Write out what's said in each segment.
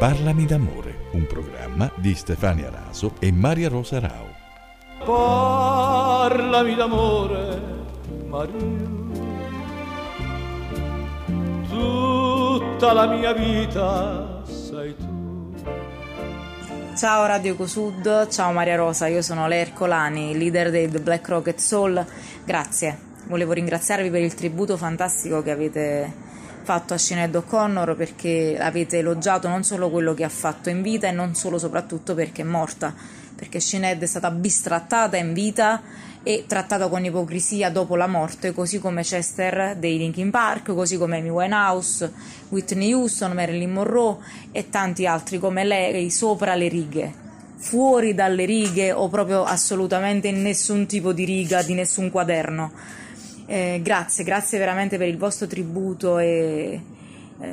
Parlami d'amore, un programma di Stefania Raso e Maria Rosa Rao. Parlami d'amore, Maria. Tutta la mia vita sei tu. Ciao Radio Ecosud, ciao Maria Rosa, io sono Lea Ercolani, leader del The Black Rocket Soul. Grazie, volevo ringraziarvi per il tributo fantastico che avete fatto a Sinead O'Connor perché avete elogiato non solo quello che ha fatto in vita e non solo soprattutto perché è morta, perché Sinead è stata bistrattata in vita e trattata con ipocrisia dopo la morte, così come Chester dei Linkin Park, così come Amy Winehouse, Whitney Houston, Marilyn Monroe e tanti altri come lei sopra le righe, fuori dalle righe o proprio assolutamente in nessun tipo di riga, di nessun quaderno eh, grazie, grazie veramente per il vostro tributo e eh,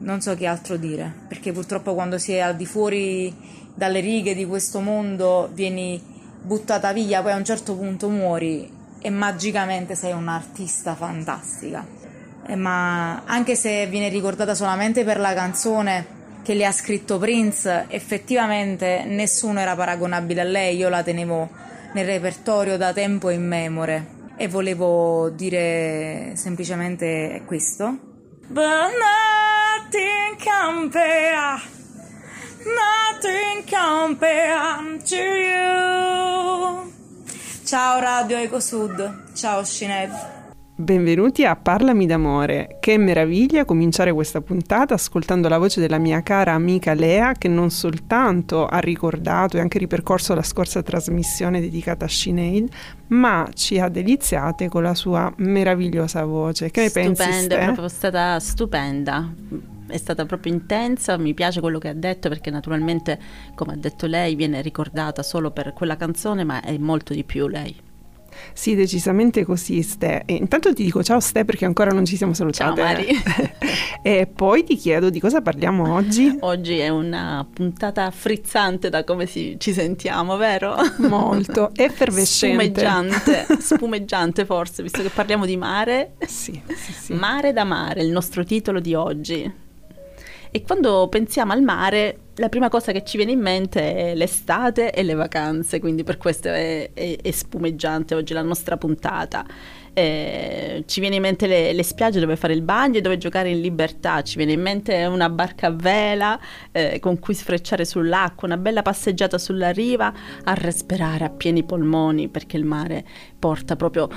non so che altro dire, perché purtroppo quando si è al di fuori dalle righe di questo mondo vieni buttata via, poi a un certo punto muori e magicamente sei un'artista fantastica. Eh, ma anche se viene ricordata solamente per la canzone che le ha scritto Prince, effettivamente nessuno era paragonabile a lei, io la tenevo nel repertorio da tempo immemore e volevo dire semplicemente questo. Nothing compare, to you. Ciao Radio Ecosud, ciao Shined. Benvenuti a Parlami d'amore. Che meraviglia cominciare questa puntata ascoltando la voce della mia cara amica Lea che non soltanto ha ricordato e anche ripercorso la scorsa trasmissione dedicata a Sinead, ma ci ha deliziate con la sua meravigliosa voce. Che ne stupenda, pensi? Stupenda, è proprio stata stupenda. È stata proprio intensa, mi piace quello che ha detto perché naturalmente, come ha detto lei, viene ricordata solo per quella canzone, ma è molto di più lei. Sì, decisamente così, Ste. E intanto ti dico ciao Ste perché ancora non ci siamo salutate. Ciao Mari. e poi ti chiedo di cosa parliamo oggi? Oggi è una puntata frizzante da come si, ci sentiamo, vero? Molto, effervescente. Spumeggiante, spumeggiante forse, visto che parliamo di mare. Sì, sì, sì. Mare da mare, il nostro titolo di oggi. E quando pensiamo al mare, la prima cosa che ci viene in mente è l'estate e le vacanze, quindi per questo è, è, è spumeggiante oggi la nostra puntata. Eh, ci viene in mente le, le, spiagge dove fare il bagno e dove giocare in libertà, ci viene in mente una barca a vela eh, con cui sfrecciare sull'acqua, una bella passeggiata sulla riva a respirare a pieni polmoni perché il mare porta proprio...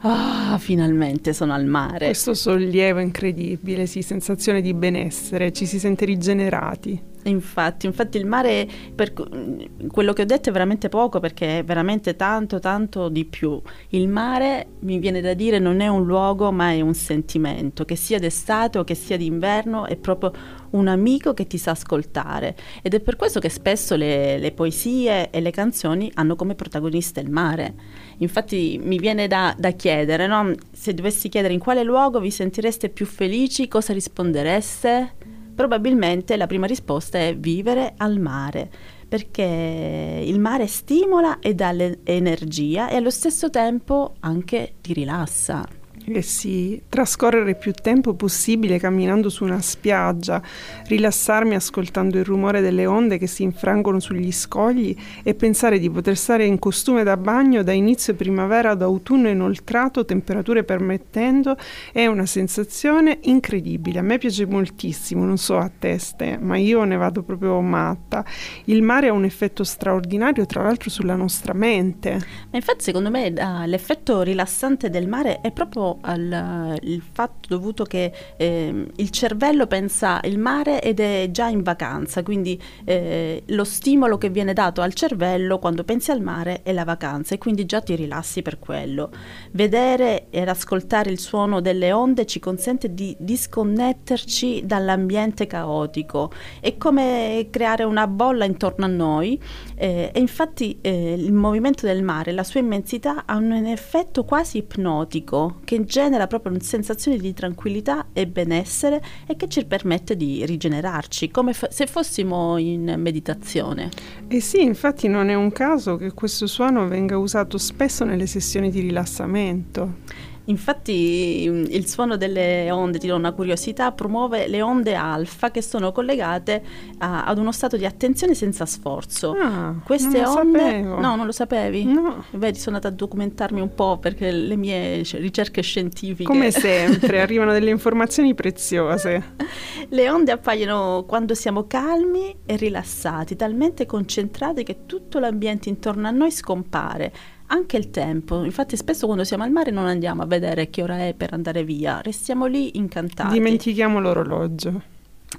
Ah, oh, finalmente sono al mare. Questo sollievo incredibile, sì, sensazione di benessere, ci si sente rigenerati. Infatti, infatti il mare, per quello che ho detto è veramente poco perché è veramente tanto, tanto di più. Il mare, mi viene da dire, non è un luogo ma è un sentimento, che sia d'estate o che sia d'inverno, è proprio un amico che ti sa ascoltare ed è per questo che spesso le, le poesie e le canzoni hanno come protagonista il mare. Infatti mi viene da, da chiedere, no? se dovessi chiedere in quale luogo vi sentireste più felici, cosa rispondereste? Probabilmente la prima risposta è vivere al mare, perché il mare stimola e dà energia e allo stesso tempo anche ti rilassa. Eh sì, trascorrere più tempo possibile camminando su una spiaggia, rilassarmi ascoltando il rumore delle onde che si infrangono sugli scogli e pensare di poter stare in costume da bagno da inizio primavera ad autunno inoltrato, temperature permettendo, è una sensazione incredibile. A me piace moltissimo, non so a teste, ma io ne vado proprio matta. Il mare ha un effetto straordinario, tra l'altro, sulla nostra mente. Ma infatti, secondo me, uh, l'effetto rilassante del mare è proprio al fatto dovuto che eh, il cervello pensa il mare ed è già in vacanza, quindi eh, lo stimolo che viene dato al cervello quando pensi al mare è la vacanza e quindi già ti rilassi per quello. Vedere ed ascoltare il suono delle onde ci consente di disconnetterci dall'ambiente caotico, è come creare una bolla intorno a noi eh, e infatti eh, il movimento del mare, la sua immensità ha un effetto quasi ipnotico che genera proprio una sensazione di tranquillità e benessere e che ci permette di rigenerarci, come f- se fossimo in meditazione. E sì, infatti non è un caso che questo suono venga usato spesso nelle sessioni di rilassamento. Infatti mm, il suono delle onde, ti do una curiosità, promuove le onde alfa che sono collegate a, ad uno stato di attenzione senza sforzo. Ah, Queste onde... sapevo. No, non lo sapevi? No. Vedi, sono andata a documentarmi un po' perché le mie ricerche scientifiche... Come sempre, arrivano delle informazioni preziose. Le onde appaiono quando siamo calmi e rilassati, talmente concentrati che tutto l'ambiente intorno a noi scompare. Anche il tempo, infatti spesso quando siamo al mare non andiamo a vedere che ora è per andare via, restiamo lì incantati. Dimentichiamo l'orologio.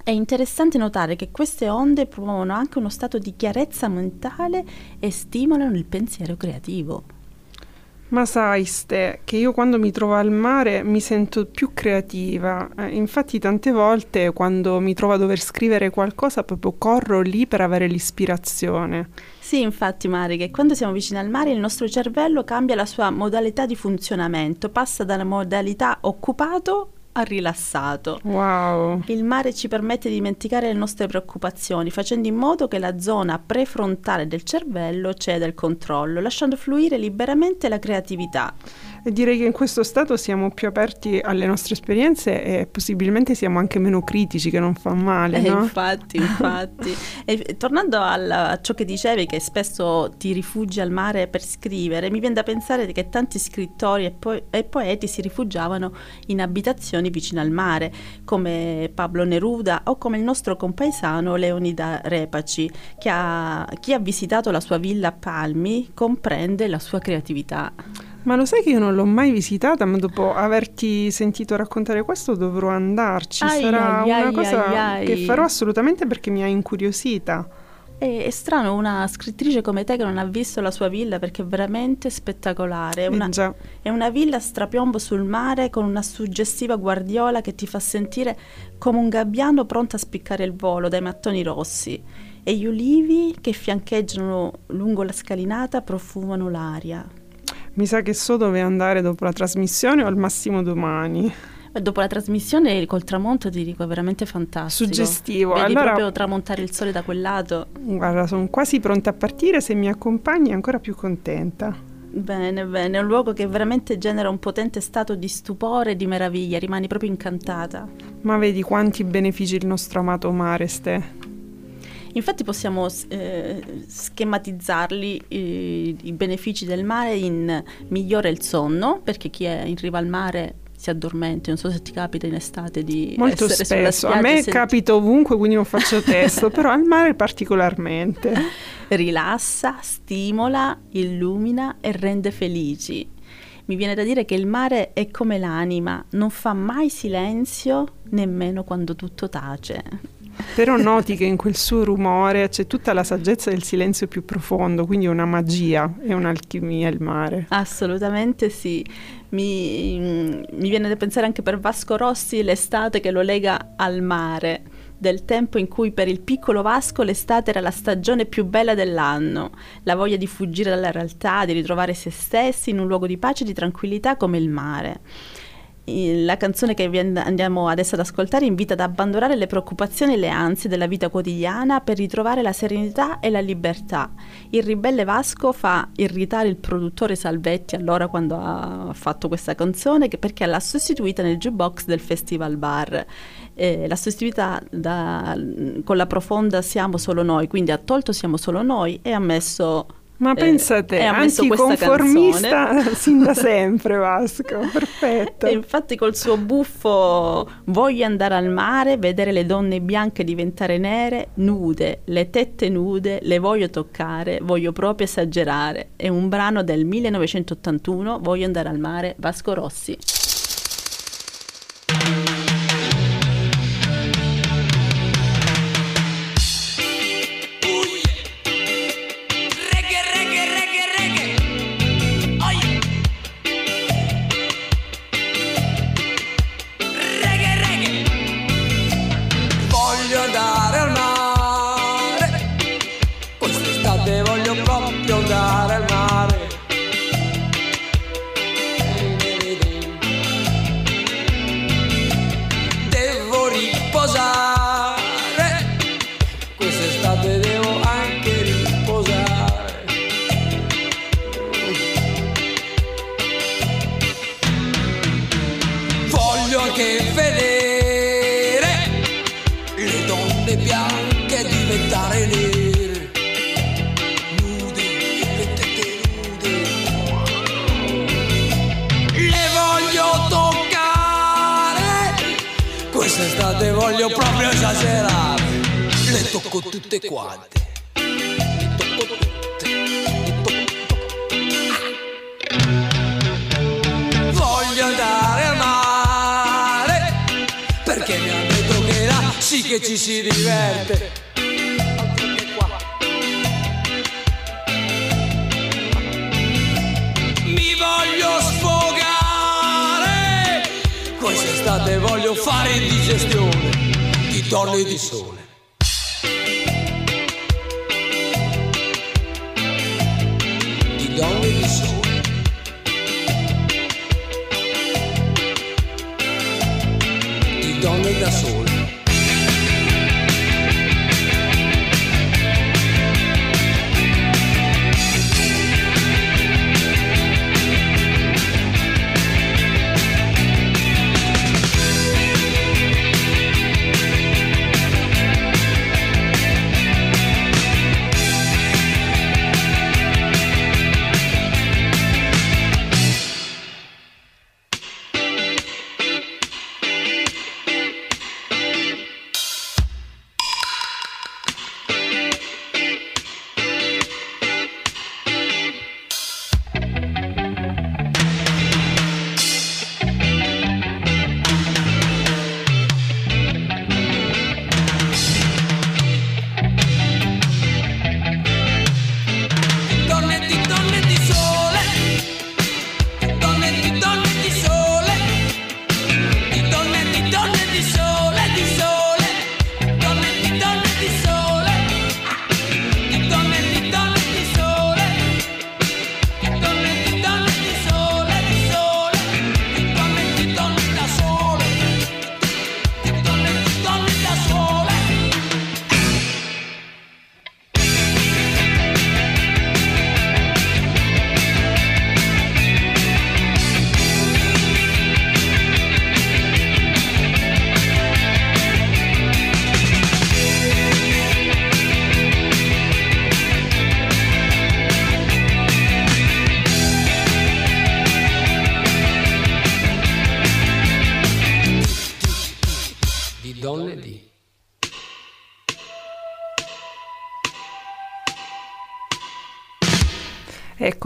È interessante notare che queste onde promuovono anche uno stato di chiarezza mentale e stimolano il pensiero creativo. Ma sai, Ste, che io quando mi trovo al mare mi sento più creativa. Eh, infatti tante volte quando mi trovo a dover scrivere qualcosa proprio corro lì per avere l'ispirazione. Sì, infatti, Mari, che quando siamo vicini al mare il nostro cervello cambia la sua modalità di funzionamento, passa dalla modalità occupato rilassato. Wow. Il mare ci permette di dimenticare le nostre preoccupazioni, facendo in modo che la zona prefrontale del cervello ceda il controllo, lasciando fluire liberamente la creatività. E direi che in questo stato siamo più aperti alle nostre esperienze e possibilmente siamo anche meno critici, che non fa male, Eh, no? infatti, infatti. e, tornando al- a ciò che dicevi, che spesso ti rifugi al mare per scrivere, mi viene da pensare che tanti scrittori e, po- e poeti si rifugiavano in abitazioni vicino al mare, come Pablo Neruda o come il nostro compaesano Leonida Repaci, che ha, chi ha visitato la sua villa a Palmi comprende la sua creatività. Ma lo sai che io non l'ho mai visitata, ma dopo averti sentito raccontare questo dovrò andarci. Ai, Sarà ai, una ai, cosa che farò assolutamente perché mi ha incuriosita. È, è strano una scrittrice come te che non ha visto la sua villa perché è veramente spettacolare. È Eh una, già. è una villa a strapiombo sul mare con una suggestiva guardiola che ti fa sentire come un gabbiano pronto a spiccare il volo dai mattoni rossi. E gli ulivi che fiancheggiano lungo la scalinata profumano l'aria. Mi sa che so dove andare dopo la trasmissione o al massimo domani. Dopo la trasmissione col tramonto ti dico è veramente fantastico. Suggestivo. Vedi Allora- proprio tramontare il sole da quel lato. Guarda, sono quasi pronta a partire, se mi accompagni ancora più contenta. Bene, bene, è un luogo che veramente genera un potente stato di stupore e di meraviglia, rimani proprio incantata. Ma vedi quanti benefici il nostro amato mare, Ste. Infatti possiamo eh, schematizzarli eh, i benefici del mare in migliora il sonno, perché chi è in riva al mare si addormenta, non so se ti capita in estate di Molto essere sulla spesso. A spiaggia me e sen- capita ovunque, quindi non faccio testo, però al mare particolarmente. rilassa, stimola, illumina e rende felici. Mi viene da dire che il mare è come l'anima, non fa mai silenzio nemmeno quando tutto tace. Però noti che in quel suo rumore c'è tutta la saggezza del silenzio più profondo, quindi una magia e un'alchimia il mare. Assolutamente sì. Mi, mi viene da pensare anche per Vasco Rossi l'estate che lo lega al mare, del tempo in cui per il piccolo Vasco l'estate era la stagione più bella dell'anno, la voglia di fuggire dalla realtà, di ritrovare se stessi in un luogo di pace e di tranquillità come il mare. La canzone che andiamo adesso ad ascoltare invita ad abbandonare le preoccupazioni e le ansie della vita quotidiana per ritrovare la serenità e la libertà. Il ribelle Vasco fa irritare il produttore Salvetti allora quando ha fatto questa canzone perché l'ha sostituita nel jukebox del Festival Bar. Eh, l'ha sostituita da- con la profonda Siamo solo noi, quindi ha tolto Siamo solo noi e ha messo Ma Eh, pensa a te, e messo questa anticonformista sin da sempre Vasco, perfetto. E infatti col suo buffo voglio andare al mare, vedere le donne bianche diventare nere, nude, le tette nude, le voglio toccare, voglio proprio esagerare. È un brano del 1981, Voglio andare al mare, Vasco Rossi. Quest'estate voglio proprio esagerare, le tocco tutte quante. Voglio andare al mare perché mi hanno detto che là sì che ci si diverte. Quest'estate voglio fare indigestione di donne di sole.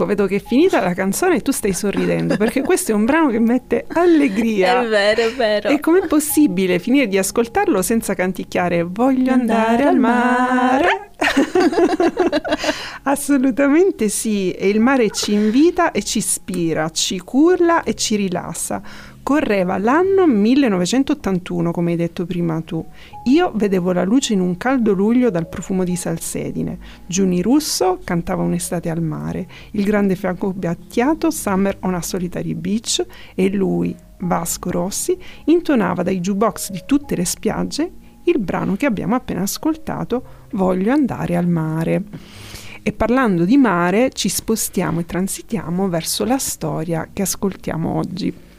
Ecco, vedo che è finita la canzone e tu stai sorridendo perché questo è un brano che mette allegria. È vero, è vero. E com'è possibile finire di ascoltarlo senza canticchiare Voglio andare al mare? Assolutamente sì, e il mare ci invita e ci ispira, ci curla e ci rilassa. Correva l'anno 1981, come hai detto prima tu. Io vedevo la luce in un caldo luglio dal profumo di salsedine. Giuni Russo cantava un'estate al mare. Il grande fianco Battiato, Summer on a Solitary Beach, e lui, Vasco Rossi, intonava dai jukebox di tutte le spiagge il brano che abbiamo appena ascoltato, Voglio andare al mare. E parlando di mare, ci spostiamo e transitiamo verso la storia che ascoltiamo oggi.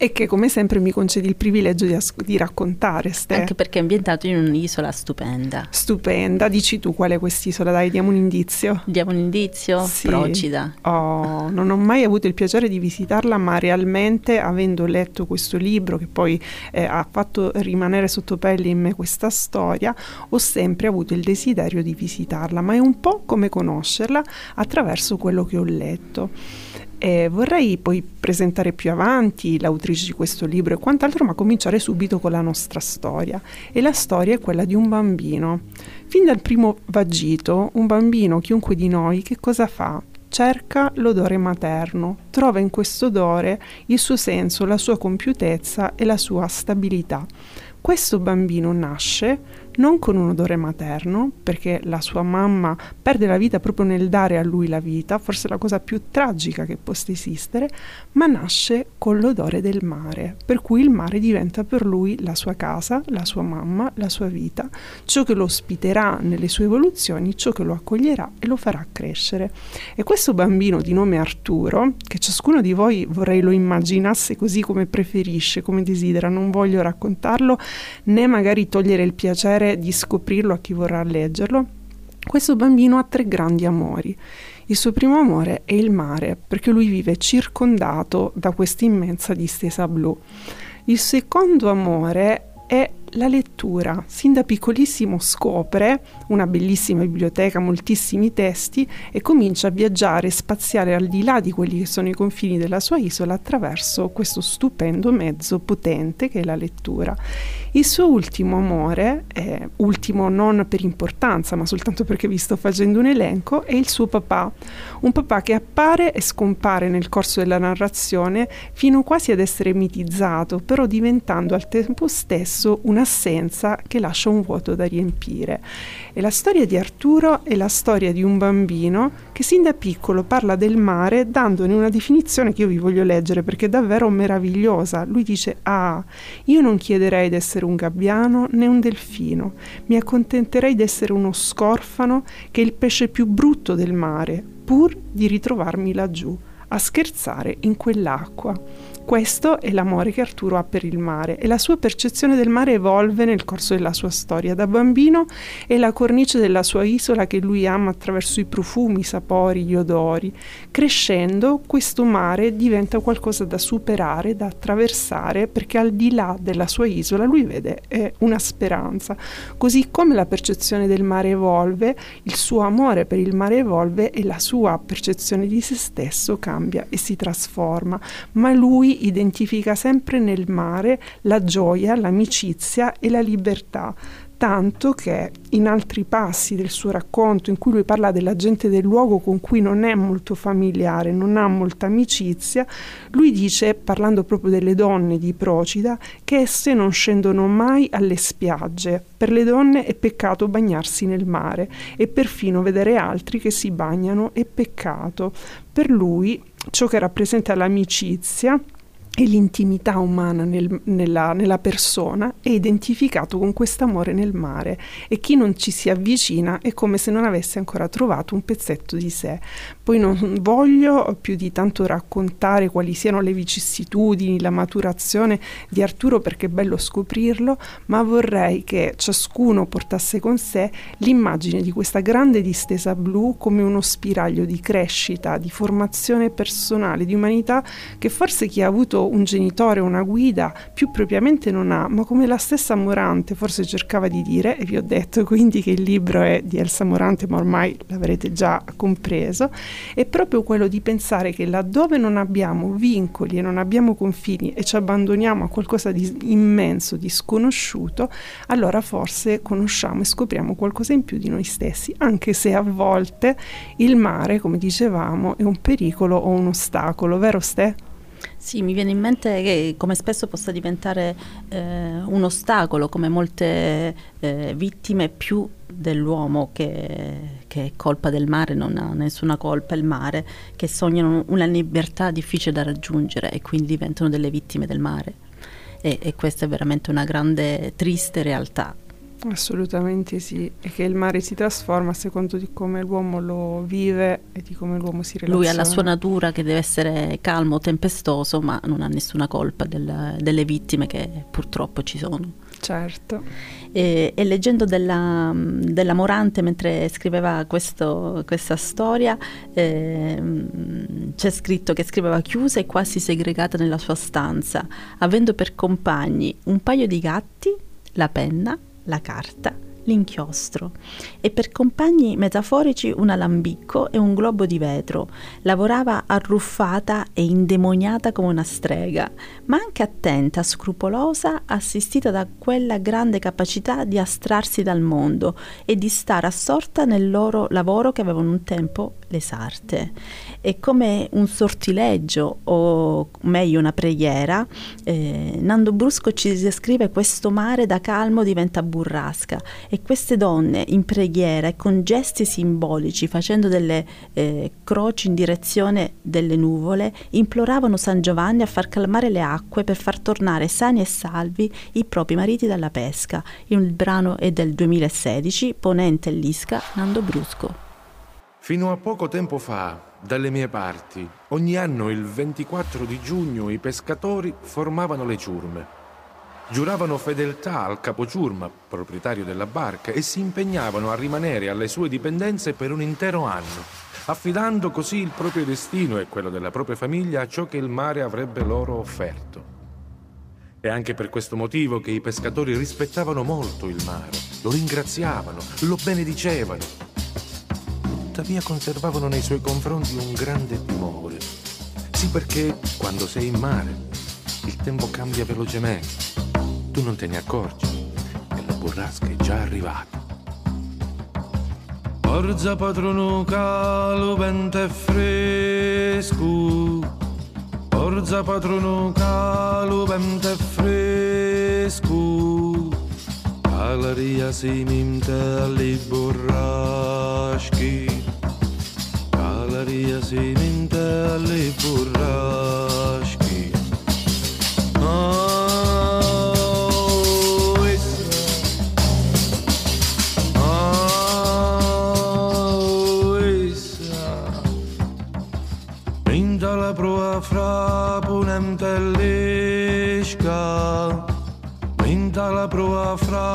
E che come sempre mi concedi il privilegio di, as- di raccontare, Ste. Anche perché è ambientato in un'isola stupenda. Stupenda, dici tu qual è quest'isola, dai, diamo un indizio. Diamo un indizio? Sì. Procida. Oh, non ho mai avuto il piacere di visitarla, ma realmente avendo letto questo libro che poi eh, ha fatto rimanere sotto pelle in me questa storia, ho sempre avuto il desiderio di visitarla, ma è un po' come conoscerla attraverso quello che ho letto. E vorrei poi presentare più avanti l'autrice di questo libro e quant'altro, ma cominciare subito con la nostra storia. E la storia è quella di un bambino. Fin dal primo vagito, un bambino, chiunque di noi, che cosa fa? Cerca l'odore materno, trova in questo odore il suo senso, la sua compiutezza e la sua stabilità. Questo bambino nasce non con un odore materno, perché la sua mamma perde la vita proprio nel dare a lui la vita, forse la cosa più tragica che possa esistere, ma nasce con l'odore del mare, per cui il mare diventa per lui la sua casa, la sua mamma, la sua vita, ciò che lo ospiterà nelle sue evoluzioni, ciò che lo accoglierà e lo farà crescere. E questo bambino di nome Arturo, che ciascuno di voi vorrei lo immaginasse così come preferisce, come desidera, non voglio raccontarlo né magari togliere il piacere di scoprirlo a chi vorrà leggerlo, questo bambino ha tre grandi amori. Il suo primo amore è il mare, perché lui vive circondato da questa immensa distesa blu. Il secondo amore è la lettura. Sin da piccolissimo scopre una bellissima biblioteca, moltissimi testi e comincia a viaggiare, spaziare al di là di quelli che sono i confini della sua isola attraverso questo stupendo mezzo potente che è la lettura. Il suo ultimo amore, eh, ultimo non per importanza ma soltanto perché vi sto facendo un elenco, è il suo papà. Un papà che appare e scompare nel corso della narrazione fino quasi ad essere mitizzato, però diventando al tempo stesso un un'assenza che lascia un vuoto da riempire. E la storia di Arturo è la storia di un bambino che sin da piccolo parla del mare dandone una definizione che io vi voglio leggere perché è davvero meravigliosa. Lui dice, ah, io non chiederei di essere un gabbiano né un delfino, mi accontenterei di essere uno scorfano che è il pesce più brutto del mare, pur di ritrovarmi laggiù, a scherzare in quell'acqua. Questo è l'amore che Arturo ha per il mare e la sua percezione del mare evolve nel corso della sua storia. Da bambino è la cornice della sua isola che lui ama attraverso i profumi, i sapori, gli odori. Crescendo, questo mare diventa qualcosa da superare, da attraversare, perché al di là della sua isola lui vede una speranza. Così come la percezione del mare evolve, il suo amore per il mare evolve e la sua percezione di se stesso cambia e si trasforma. Ma lui identifica sempre nel mare la gioia, l'amicizia e la libertà, tanto che in altri passi del suo racconto in cui lui parla della gente del luogo con cui non è molto familiare, non ha molta amicizia, lui dice, parlando proprio delle donne di Procida, che esse non scendono mai alle spiagge. Per le donne è peccato bagnarsi nel mare e perfino vedere altri che si bagnano è peccato. Per lui ciò che rappresenta l'amicizia e l'intimità umana nel, nella, nella, persona è identificato con quest'amore nel mare e chi non ci si avvicina è come se non avesse ancora trovato un pezzetto di sé. Poi non voglio più di tanto raccontare quali siano le vicissitudini, la maturazione di Arturo perché è bello scoprirlo, ma vorrei che ciascuno portasse con sé l'immagine di questa grande distesa blu come uno spiraglio di crescita, di formazione personale, di umanità che forse chi ha avuto un genitore, una guida, più propriamente non ha, ma come la stessa Morante forse cercava di dire, e vi ho detto quindi che il libro è di Elsa Morante, ma ormai l'avrete già compreso, è proprio quello di pensare che laddove non abbiamo vincoli e non abbiamo confini e ci abbandoniamo a qualcosa di immenso, di sconosciuto, allora forse conosciamo e scopriamo qualcosa in più di noi stessi, anche se a volte il mare, come dicevamo, è un pericolo o un ostacolo, vero Ste? Sì, mi viene in mente che come spesso possa diventare eh, un ostacolo, come molte eh, vittime più dell'uomo che, che, è colpa del mare, non ha nessuna colpa il mare, che sognano una libertà difficile da raggiungere e quindi diventano delle vittime del mare. E, e questa è veramente una grande, triste realtà. Assolutamente sì, e che il mare si trasforma a secondo di come l'uomo lo vive e di come l'uomo si relaziona. Lui ha la sua natura che deve essere calmo, tempestoso, ma non ha nessuna colpa del, delle vittime che purtroppo ci sono. Certo. E, e leggendo della, della, Morante mentre scriveva questo, questa storia, eh, c'è scritto che scriveva chiusa e quasi segregata nella sua stanza, avendo per compagni un paio di gatti, la penna, la carta, l'inchiostro e per compagni metaforici un alambicco e un globo di vetro. Lavorava arruffata e indemoniata come una strega, ma anche attenta, scrupolosa, assistita da quella grande capacità di astrarsi dal mondo e di stare assorta nel loro lavoro che avevano un tempo le sarte. E come un sortileggio, o meglio una preghiera, eh, Nando Brusco ci descrive questo mare da calmo diventa burrasca e queste donne in preghiera e con gesti simbolici, facendo delle eh, croci in direzione delle nuvole, imploravano San Giovanni a far calmare le acque per far tornare sani e salvi i propri mariti dalla pesca. Il brano è del 2016, ponente l'Isca, Nando Brusco. Fino a poco tempo fa, dalle mie parti, ogni anno il 24 di giugno i pescatori formavano le ciurme. Giuravano fedeltà al capociurma, proprietario della barca, e si impegnavano a rimanere alle sue dipendenze per un intero anno, affidando così il proprio destino e quello della propria famiglia a ciò che il mare avrebbe loro offerto. È anche per questo motivo che i pescatori rispettavano molto il mare, lo ringraziavano, lo benedicevano tuttavia conservavano nei suoi confronti un grande timore. Sì perché quando sei in mare il tempo cambia velocemente. Tu non te ne accorgi e la burrasca è già arrivata. Forza patrono calo, vento è fresco. Forza patrono calo, vento è fresco. Burraschi. Alaria si minte alle burraschi. البرية من تالي براشكي Minta la proa fra punem Minta la proa fra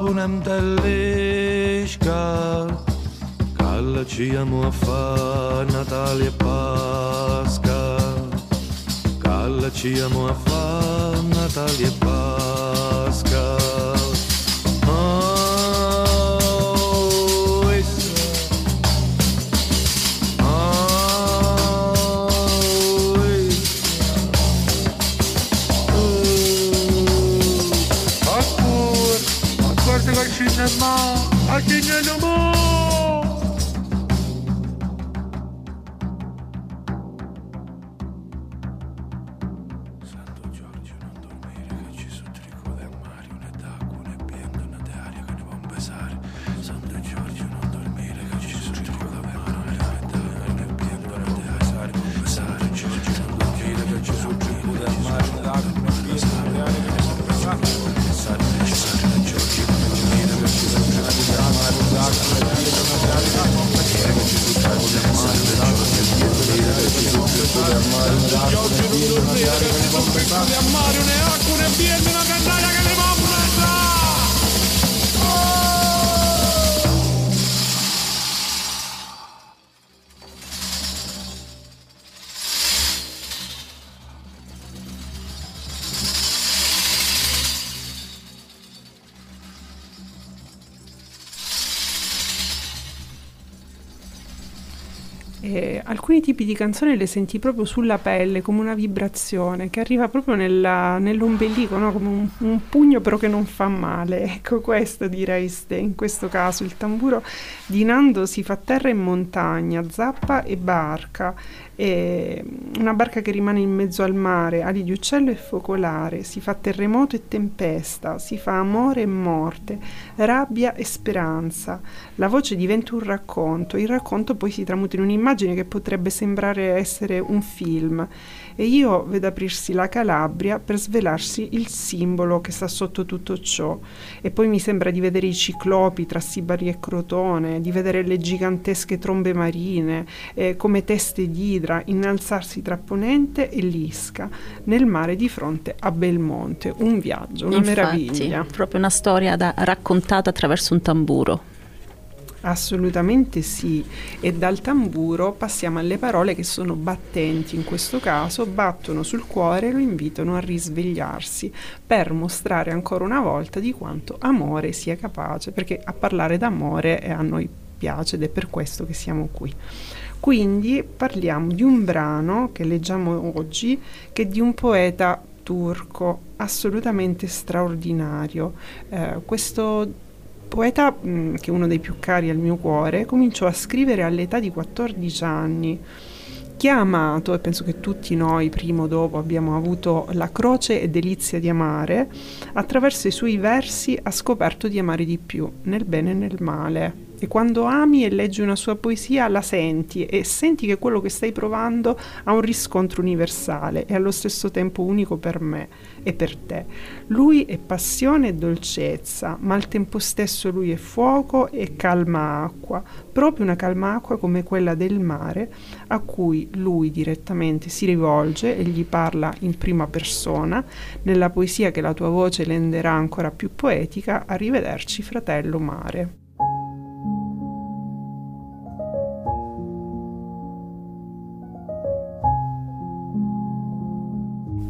punem ci amo a fa Natale e Pasca. Calla ci amo a fa Natale e Pasca. Oh, essa. Oh, essa. Acor, acorde con cinema, a cinema. Santo E alcuni tipi di canzoni le senti proprio sulla pelle, come una vibrazione che arriva proprio nella- nell'ombelico, no? come un, un pugno però che non fa male. Ecco questo direi in questo caso. Il tamburo di Nando si fa terra e montagna, zappa e barca. E una barca che rimane in mezzo al mare, ali di uccello e focolare, si fa terremoto e tempesta, si fa amore e morte, rabbia e speranza. La voce diventa un racconto, il racconto poi si tramuta in un'immagine che potrebbe sembrare essere un film. E io vedo aprirsi la Calabria per svelarsi il simbolo che sta sotto tutto ciò. E poi mi sembra di vedere i ciclopi tra Sibari e Crotone, di vedere le gigantesche trombe marine, eh, come teste d'idra, innalzarsi tra Ponente e l'Isca, nel mare di fronte a Belmonte. Un viaggio, una Infatti, meraviglia. proprio una storia da- raccontata attraverso un tamburo. Assolutamente sì, e dal tamburo passiamo alle parole che sono battenti in questo caso, battono sul cuore e lo invitano a risvegliarsi per mostrare ancora una volta di quanto amore sia capace, perché a parlare d'amore a noi piace ed è per questo che siamo qui. Quindi parliamo di un brano che leggiamo oggi che è di un poeta turco assolutamente straordinario. Eh, questo poeta mh, che è uno dei più cari al mio cuore, cominciò a scrivere all'età di 14 anni chi ha amato, e penso che tutti noi prima o dopo abbiamo avuto la croce e delizia di amare, attraverso i suoi versi ha scoperto di amare di più, nel bene e nel male. E quando ami e leggi una sua poesia la senti e senti che quello che stai provando ha un riscontro universale e allo stesso tempo unico per me e per te. Lui è passione e dolcezza, ma al tempo stesso lui è fuoco e calma acqua, proprio una calma acqua come quella del mare a cui lui direttamente si rivolge e gli parla in prima persona nella poesia che la tua voce renderà ancora più poetica. Arrivederci fratello mare.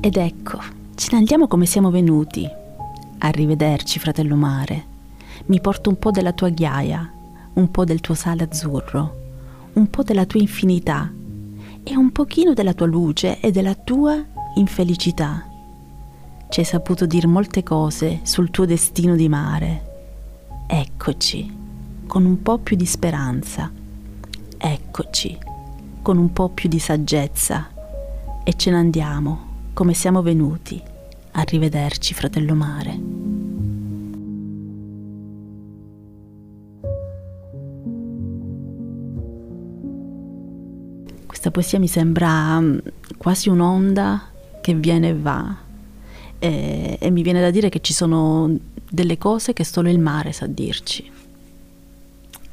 Ed ecco, ce ne andiamo come siamo venuti. Arrivederci, fratello mare. Mi porto un po' della tua ghiaia, un po' del tuo sale azzurro, un po' della tua infinità e un pochino della tua luce e della tua infelicità. Ci hai saputo dire molte cose sul tuo destino di mare. Eccoci, con un po' più di speranza. Eccoci, con un po' più di saggezza. E ce ne andiamo come siamo venuti. Arrivederci, fratello mare. Questa poesia mi sembra mm, quasi un'onda che viene e va e, e mi viene da dire che ci sono delle cose che solo il mare sa dirci.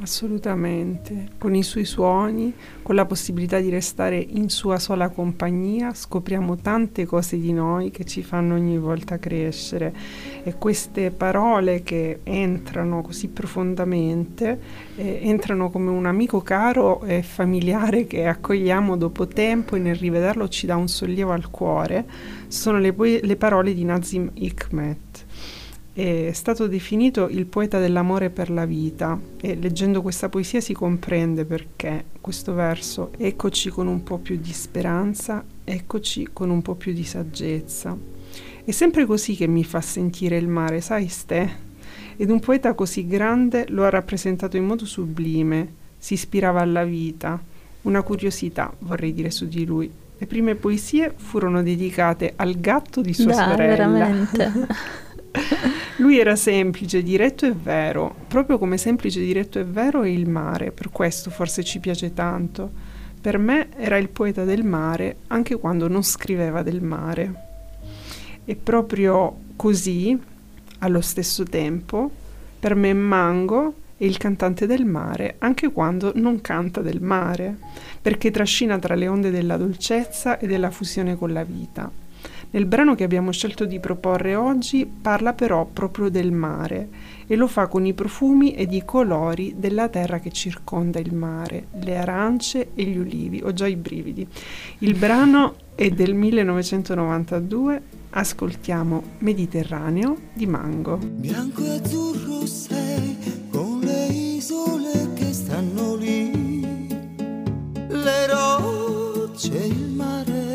Assolutamente, con i suoi suoni, con la possibilità di restare in sua sola compagnia, scopriamo tante cose di noi che ci fanno ogni volta crescere. E queste parole che entrano così profondamente, eh, entrano come un amico caro e familiare che accogliamo dopo tempo e nel rivederlo ci dà un sollievo al cuore, sono le, le parole di Nazim Hikmet è stato definito il poeta dell'amore per la vita e leggendo questa poesia si comprende perché questo verso eccoci con un po' più di speranza, eccoci con un po' più di saggezza. È sempre così che mi fa sentire il mare, sai Ste? Ed un poeta così grande lo ha rappresentato in modo sublime, si ispirava alla vita, una curiosità vorrei dire su di lui. Le prime poesie furono dedicate al gatto di sua Dai, sorella. veramente. Lui era semplice, diretto e vero, proprio come semplice, diretto e vero è il mare, per questo forse ci piace tanto. Per me era il poeta del mare anche quando non scriveva del mare. E proprio così, allo stesso tempo, per me Mango è il cantante del mare anche quando non canta del mare, perché trascina tra le onde della dolcezza e della fusione con la vita. Nel brano che abbiamo scelto di proporre oggi parla però proprio del mare e lo fa con i profumi ed i colori della terra che circonda il mare, le arance e gli ulivi. Ho già i brividi. Il brano è del 1992. Ascoltiamo Mediterraneo di Mango. Bianco e azzurro sei con le isole che stanno lì, le rocce, il mare,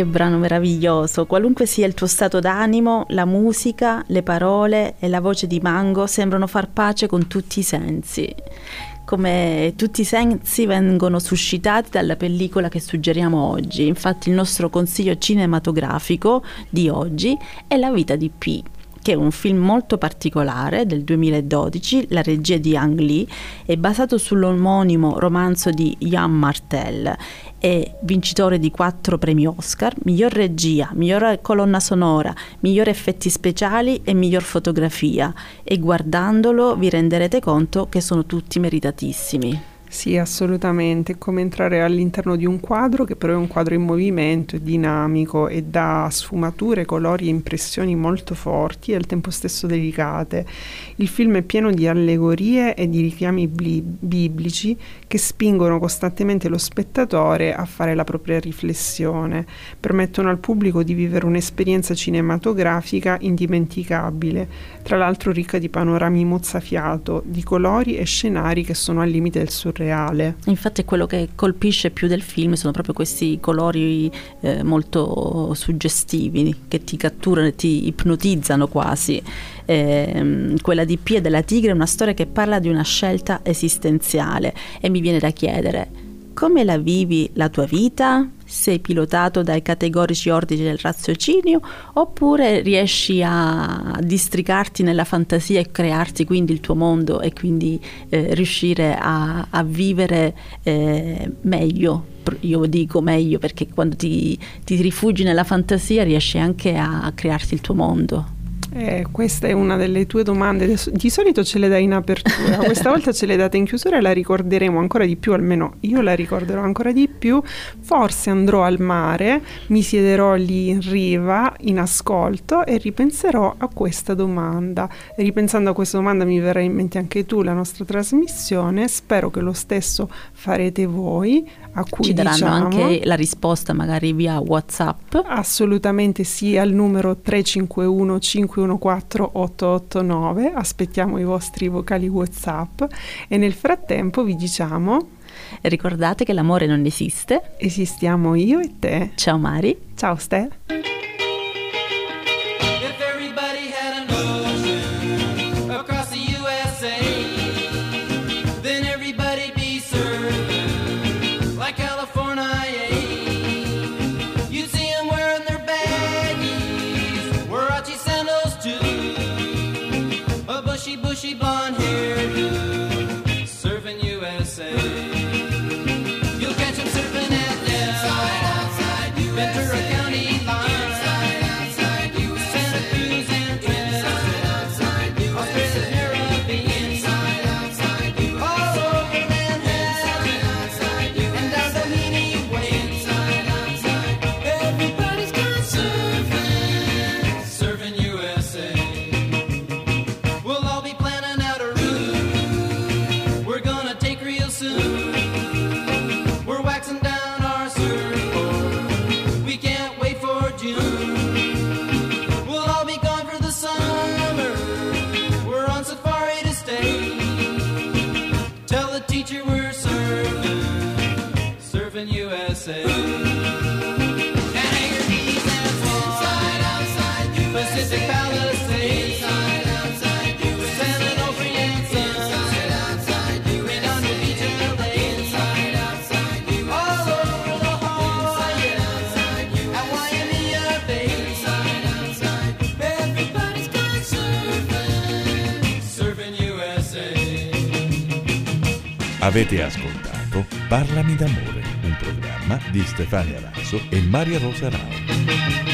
Che brano meraviglioso! Qualunque sia il tuo stato d'animo, la musica, le parole e la voce di Mango sembrano far pace con tutti i sensi. Come tutti i sensi vengono suscitati dalla pellicola che suggeriamo oggi. Infatti il nostro consiglio cinematografico di oggi è La vita di P che è un film molto particolare del 2012, la regia di Ang Lee, è basato sull'omonimo romanzo di Ian Martel, è vincitore di quattro premi Oscar, miglior regia, miglior colonna sonora, miglior effetti speciali e miglior fotografia e guardandolo vi renderete conto che sono tutti meritatissimi. Sì, assolutamente, è come entrare all'interno di un quadro che però è un quadro in movimento, è dinamico e dà sfumature, colori e impressioni molto forti e al tempo stesso delicate. Il film è pieno di allegorie e di richiami bli- biblici che spingono costantemente lo spettatore a fare la propria riflessione, permettono al pubblico di vivere un'esperienza cinematografica indimenticabile, tra l'altro ricca di panorami mozzafiato, di colori e scenari che sono al limite del surreale. Infatti quello che colpisce più del film sono proprio questi colori eh, molto suggestivi che ti catturano e ti ipnotizzano quasi. Eh, quella di P e della Tigre è una storia che parla di una scelta esistenziale e mi viene da chiedere come la vivi la tua vita? Sei pilotato dai categorici ordini del raziocinio oppure riesci a districarti nella fantasia e crearti quindi il tuo mondo e quindi eh, riuscire a, a vivere eh, meglio? Io dico meglio perché quando ti, ti rifugi nella fantasia riesci anche a crearti il tuo mondo. Eh, questa è una delle tue domande. Di solito ce le dai in apertura, questa volta ce le date in chiusura e la ricorderemo ancora di più, almeno io la ricorderò ancora di più. Forse andrò al mare, mi siederò lì in riva, in ascolto e ripenserò a questa domanda. E ripensando a questa domanda mi verrà in mente anche tu, la nostra trasmissione. Spero che lo stesso farete voi. A cui Ci daranno diciamo, anche la risposta magari via WhatsApp. Assolutamente sì, al numero 351 514 889. Aspettiamo i vostri vocali WhatsApp e nel frattempo vi diciamo ricordate che l'amore non esiste. esistiamo io e te. Ciao Mari. Ciao Ste. Bushy blonde Avete ascoltato Parlami d'amore, un programma di Stefania Raso e Maria Rosa Rao.